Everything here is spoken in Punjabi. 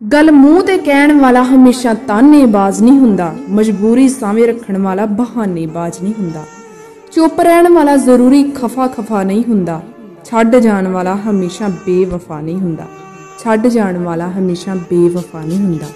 ਗੱਲ ਮੂੰਹ ਤੇ ਕਹਿਣ ਵਾਲਾ ਹਮੇਸ਼ਾ ਤਾਨੇਬਾਜ਼ ਨਹੀਂ ਹੁੰਦਾ, ਮਜਬੂਰੀ ਸਾਵੇਂ ਰੱਖਣ ਵਾਲਾ ਬਹਾਨੇਬਾਜ਼ ਨਹੀਂ ਹੁੰਦਾ। ਚੁੱਪ ਰਹਿਣ ਵਾਲਾ ਜ਼ਰੂਰੀ ਖਫਾ ਖਫਾ ਨਹੀਂ ਹੁੰਦਾ, ਛੱਡ ਜਾਣ ਵਾਲਾ ਹਮੇਸ਼ਾ ਬੇਵਫਾ ਨਹੀਂ ਹੁੰਦਾ। ਛੱਡ ਜਾਣ ਵਾਲਾ ਹਮੇਸ਼ਾ ਬੇਵਫਾ ਨਹੀਂ ਹੁੰਦਾ।